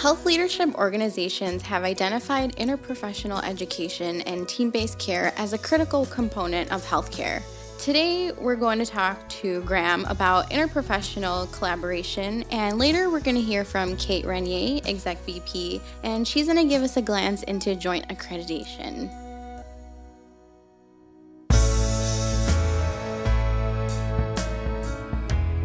Health leadership organizations have identified interprofessional education and team based care as a critical component of healthcare. Today, we're going to talk to Graham about interprofessional collaboration, and later, we're going to hear from Kate Regnier, Exec VP, and she's going to give us a glance into joint accreditation.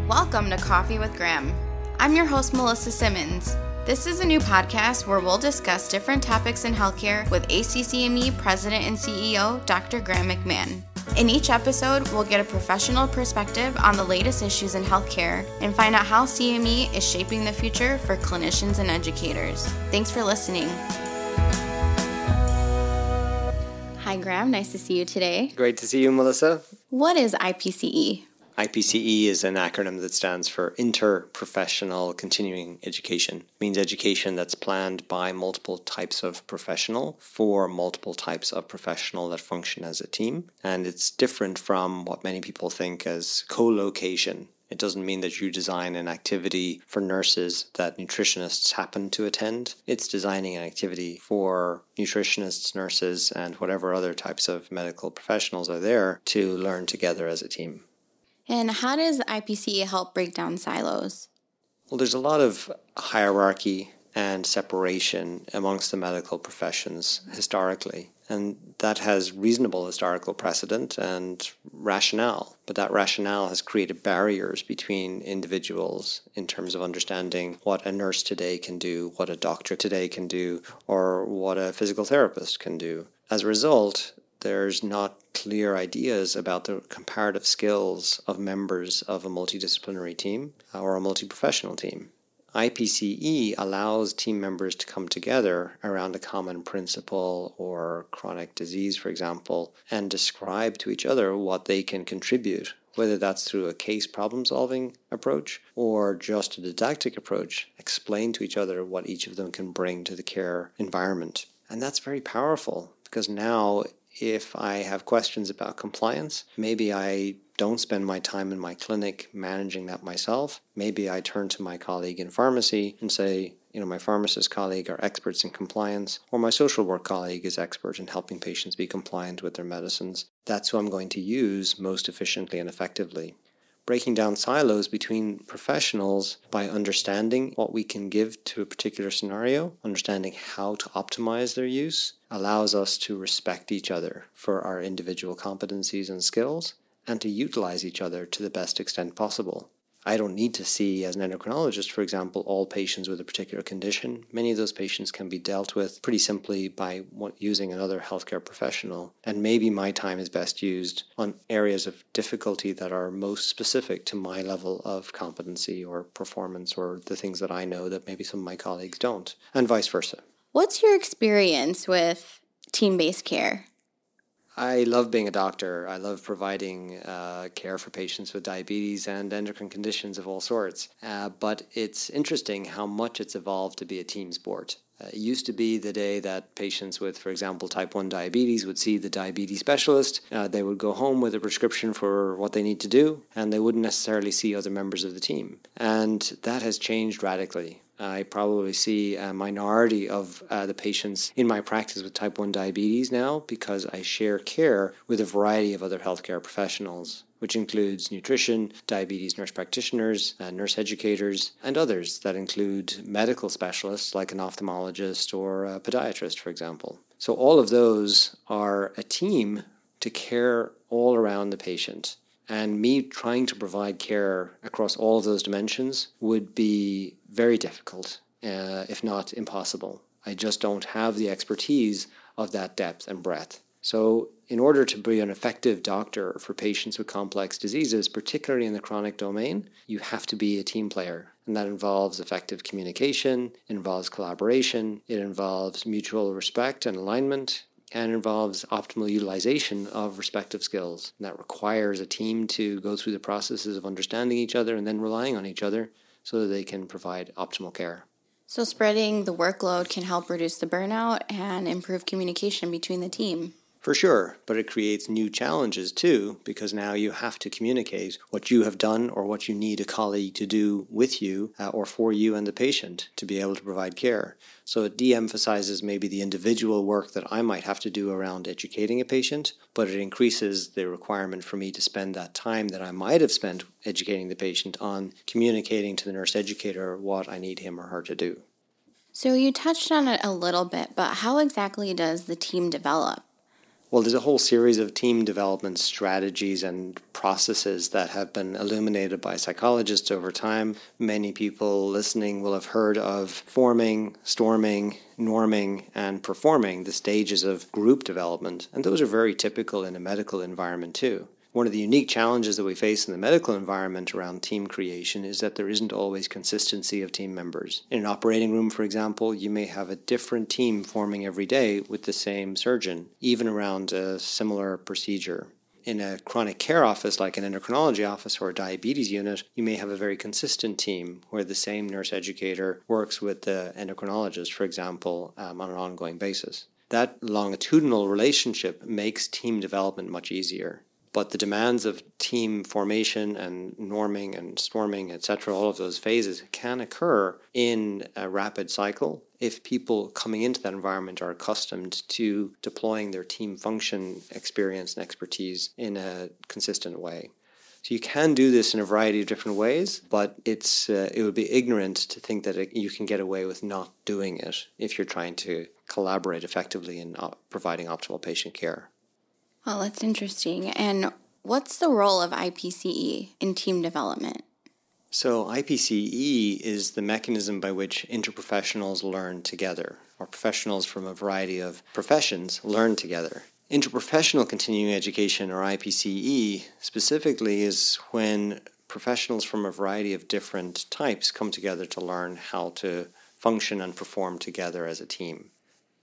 Welcome to Coffee with Graham. I'm your host, Melissa Simmons. This is a new podcast where we'll discuss different topics in healthcare with ACCME President and CEO Dr. Graham McMahon. In each episode, we'll get a professional perspective on the latest issues in healthcare and find out how CME is shaping the future for clinicians and educators. Thanks for listening. Hi, Graham. Nice to see you today. Great to see you, Melissa. What is IPCE? IPCE is an acronym that stands for Interprofessional Continuing Education. It means education that's planned by multiple types of professional for multiple types of professional that function as a team. And it's different from what many people think as co-location. It doesn't mean that you design an activity for nurses that nutritionists happen to attend. It's designing an activity for nutritionists, nurses, and whatever other types of medical professionals are there to learn together as a team. And how does IPCE help break down silos? Well, there's a lot of hierarchy and separation amongst the medical professions historically. And that has reasonable historical precedent and rationale. But that rationale has created barriers between individuals in terms of understanding what a nurse today can do, what a doctor today can do, or what a physical therapist can do. As a result, there's not clear ideas about the comparative skills of members of a multidisciplinary team or a multi-professional team. IPCE allows team members to come together around a common principle or chronic disease, for example, and describe to each other what they can contribute, whether that's through a case problem solving approach or just a didactic approach, explain to each other what each of them can bring to the care environment. And that's very powerful because now if I have questions about compliance, maybe I don't spend my time in my clinic managing that myself. Maybe I turn to my colleague in pharmacy and say, you know, my pharmacist colleague are experts in compliance, or my social work colleague is expert in helping patients be compliant with their medicines. That's who I'm going to use most efficiently and effectively breaking down silos between professionals by understanding what we can give to a particular scenario, understanding how to optimize their use, allows us to respect each other for our individual competencies and skills and to utilize each other to the best extent possible. I don't need to see, as an endocrinologist, for example, all patients with a particular condition. Many of those patients can be dealt with pretty simply by using another healthcare professional. And maybe my time is best used on areas of difficulty that are most specific to my level of competency or performance or the things that I know that maybe some of my colleagues don't, and vice versa. What's your experience with team based care? I love being a doctor. I love providing uh, care for patients with diabetes and endocrine conditions of all sorts. Uh, but it's interesting how much it's evolved to be a team sport. Uh, it used to be the day that patients with, for example, type 1 diabetes would see the diabetes specialist. Uh, they would go home with a prescription for what they need to do, and they wouldn't necessarily see other members of the team. And that has changed radically. I probably see a minority of uh, the patients in my practice with type 1 diabetes now because I share care with a variety of other healthcare professionals, which includes nutrition, diabetes nurse practitioners, uh, nurse educators, and others that include medical specialists like an ophthalmologist or a podiatrist, for example. So, all of those are a team to care all around the patient and me trying to provide care across all of those dimensions would be very difficult, uh, if not impossible. I just don't have the expertise of that depth and breadth. So, in order to be an effective doctor for patients with complex diseases, particularly in the chronic domain, you have to be a team player. And that involves effective communication, involves collaboration, it involves mutual respect and alignment, and involves optimal utilization of respective skills. And that requires a team to go through the processes of understanding each other and then relying on each other so that they can provide optimal care. So, spreading the workload can help reduce the burnout and improve communication between the team. For sure, but it creates new challenges too, because now you have to communicate what you have done or what you need a colleague to do with you uh, or for you and the patient to be able to provide care. So it de emphasizes maybe the individual work that I might have to do around educating a patient, but it increases the requirement for me to spend that time that I might have spent educating the patient on communicating to the nurse educator what I need him or her to do. So you touched on it a little bit, but how exactly does the team develop? Well, there's a whole series of team development strategies and processes that have been illuminated by psychologists over time. Many people listening will have heard of forming, storming, norming, and performing, the stages of group development. And those are very typical in a medical environment, too. One of the unique challenges that we face in the medical environment around team creation is that there isn't always consistency of team members. In an operating room, for example, you may have a different team forming every day with the same surgeon, even around a similar procedure in a chronic care office like an endocrinology office or a diabetes unit, you may have a very consistent team where the same nurse educator works with the endocrinologist, for example, um, on an ongoing basis. That longitudinal relationship makes team development much easier. But the demands of team formation and norming and storming, etc., all of those phases can occur in a rapid cycle if people coming into that environment are accustomed to deploying their team function experience and expertise in a consistent way. So you can do this in a variety of different ways, but it's uh, it would be ignorant to think that it, you can get away with not doing it if you're trying to collaborate effectively in uh, providing optimal patient care. Well, that's interesting. And what's the role of IPCE in team development? So, IPCE is the mechanism by which interprofessionals learn together, or professionals from a variety of professions learn together. Interprofessional continuing education, or IPCE, specifically is when professionals from a variety of different types come together to learn how to function and perform together as a team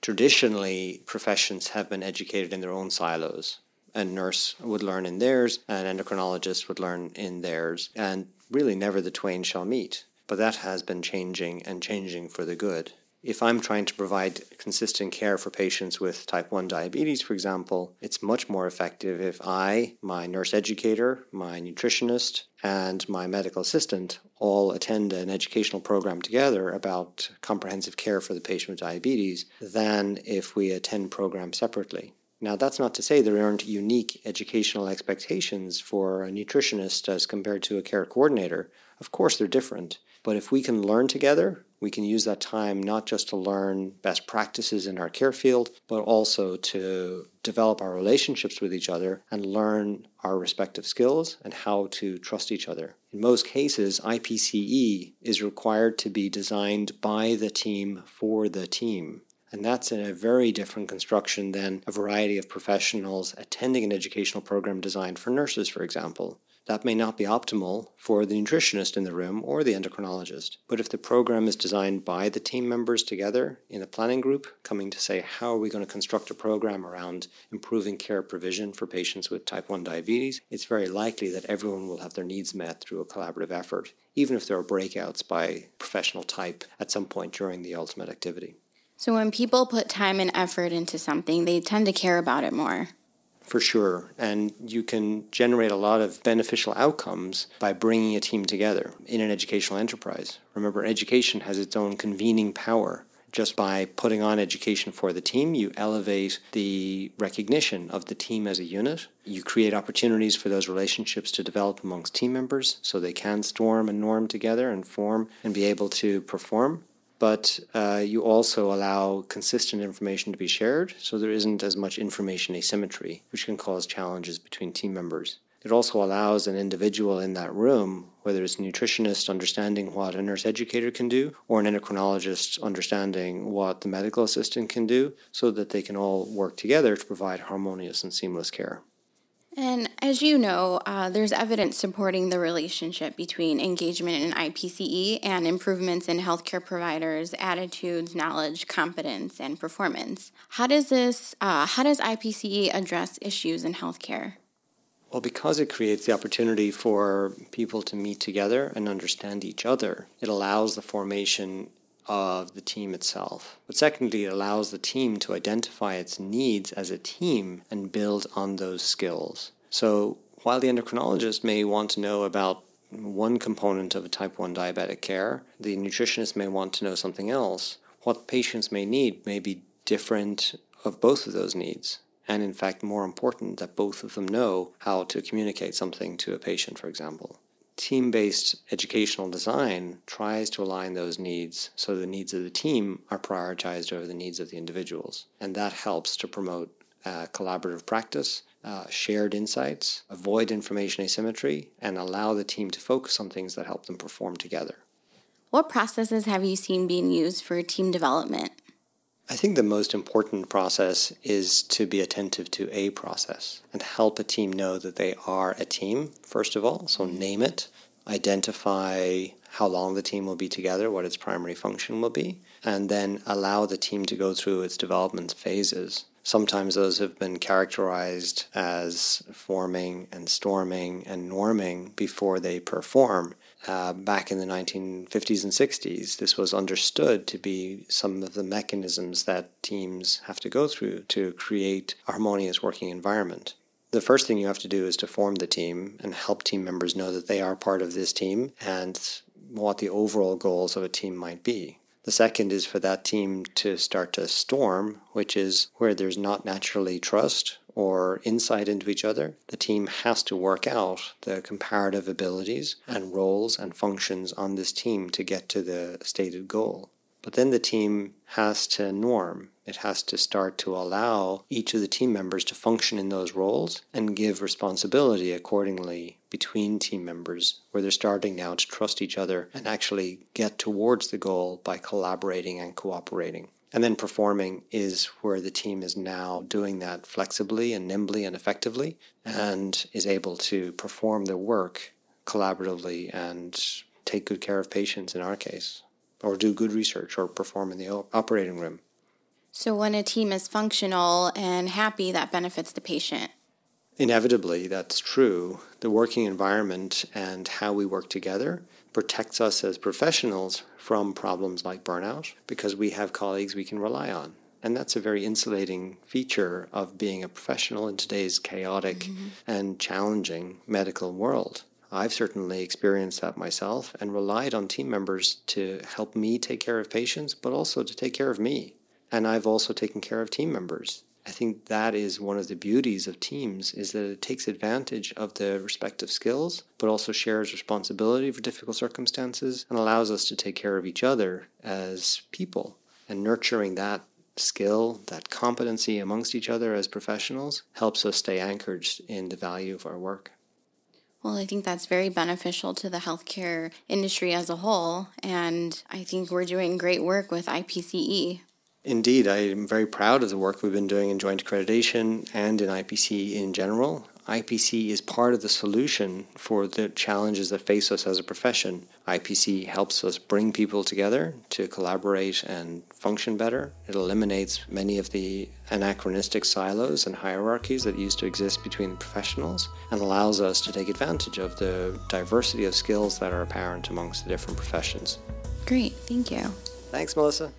traditionally professions have been educated in their own silos. A nurse would learn in theirs, an endocrinologist would learn in theirs, and really never the twain shall meet. But that has been changing and changing for the good if I'm trying to provide consistent care for patients with type 1 diabetes, for example, it's much more effective if I, my nurse educator, my nutritionist, and my medical assistant all attend an educational program together about comprehensive care for the patient with diabetes than if we attend programs separately. Now, that's not to say there aren't unique educational expectations for a nutritionist as compared to a care coordinator. Of course, they're different. But if we can learn together, we can use that time not just to learn best practices in our care field, but also to develop our relationships with each other and learn our respective skills and how to trust each other. In most cases, IPCE is required to be designed by the team for the team. And that's in a very different construction than a variety of professionals attending an educational program designed for nurses, for example. That may not be optimal for the nutritionist in the room or the endocrinologist. But if the program is designed by the team members together in a planning group, coming to say, how are we going to construct a program around improving care provision for patients with type 1 diabetes, it's very likely that everyone will have their needs met through a collaborative effort, even if there are breakouts by professional type at some point during the ultimate activity. So when people put time and effort into something, they tend to care about it more for sure. And you can generate a lot of beneficial outcomes by bringing a team together in an educational enterprise. Remember, education has its own convening power. Just by putting on education for the team, you elevate the recognition of the team as a unit. You create opportunities for those relationships to develop amongst team members so they can storm and norm together and form and be able to perform but uh, you also allow consistent information to be shared so there isn't as much information asymmetry, which can cause challenges between team members. It also allows an individual in that room, whether it's a nutritionist understanding what a nurse educator can do, or an endocrinologist understanding what the medical assistant can do, so that they can all work together to provide harmonious and seamless care. And as you know, uh, there's evidence supporting the relationship between engagement in IPCE and improvements in healthcare providers' attitudes, knowledge, competence, and performance. How does this? Uh, how does IPCE address issues in healthcare? Well, because it creates the opportunity for people to meet together and understand each other, it allows the formation of the team itself. But secondly, it allows the team to identify its needs as a team and build on those skills. So while the endocrinologist may want to know about one component of a type 1 diabetic care, the nutritionist may want to know something else. What patients may need may be different of both of those needs. And in fact, more important that both of them know how to communicate something to a patient, for example. Team based educational design tries to align those needs so the needs of the team are prioritized over the needs of the individuals. And that helps to promote uh, collaborative practice uh, shared insights, avoid information asymmetry, and allow the team to focus on things that help them perform together. What processes have you seen being used for team development? I think the most important process is to be attentive to a process and help a team know that they are a team, first of all. So name it, identify how long the team will be together, what its primary function will be, and then allow the team to go through its development phases. Sometimes those have been characterized as forming and storming and norming before they perform. Uh, back in the 1950s and 60s, this was understood to be some of the mechanisms that teams have to go through to create a harmonious working environment. The first thing you have to do is to form the team and help team members know that they are part of this team and what the overall goals of a team might be. The second is for that team to start to storm, which is where there's not naturally trust or insight into each other. The team has to work out the comparative abilities and roles and functions on this team to get to the stated goal. But then the team has to norm. It has to start to allow each of the team members to function in those roles and give responsibility accordingly between team members, where they're starting now to trust each other and actually get towards the goal by collaborating and cooperating. And then performing is where the team is now doing that flexibly and nimbly and effectively and is able to perform their work collaboratively and take good care of patients in our case or do good research or perform in the operating room. So, when a team is functional and happy, that benefits the patient. Inevitably, that's true. The working environment and how we work together protects us as professionals from problems like burnout because we have colleagues we can rely on. And that's a very insulating feature of being a professional in today's chaotic mm-hmm. and challenging medical world. I've certainly experienced that myself and relied on team members to help me take care of patients, but also to take care of me. And I've also taken care of team members. I think that is one of the beauties of teams is that it takes advantage of the respective skills, but also shares responsibility for difficult circumstances and allows us to take care of each other as people. And nurturing that skill, that competency amongst each other as professionals helps us stay anchored in the value of our work. Well, I think that's very beneficial to the healthcare industry as a whole. And I think we're doing great work with IPCE. Indeed, I am very proud of the work we've been doing in joint accreditation and in IPC in general. IPC is part of the solution for the challenges that face us as a profession. IPC helps us bring people together to collaborate and function better. It eliminates many of the anachronistic silos and hierarchies that used to exist between professionals and allows us to take advantage of the diversity of skills that are apparent amongst the different professions. Great, thank you. Thanks, Melissa.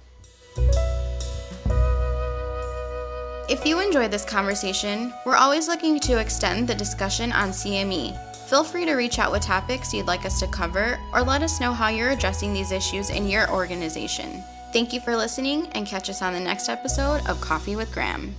If you enjoyed this conversation, we're always looking to extend the discussion on CME. Feel free to reach out with topics you'd like us to cover or let us know how you're addressing these issues in your organization. Thank you for listening and catch us on the next episode of Coffee with Graham.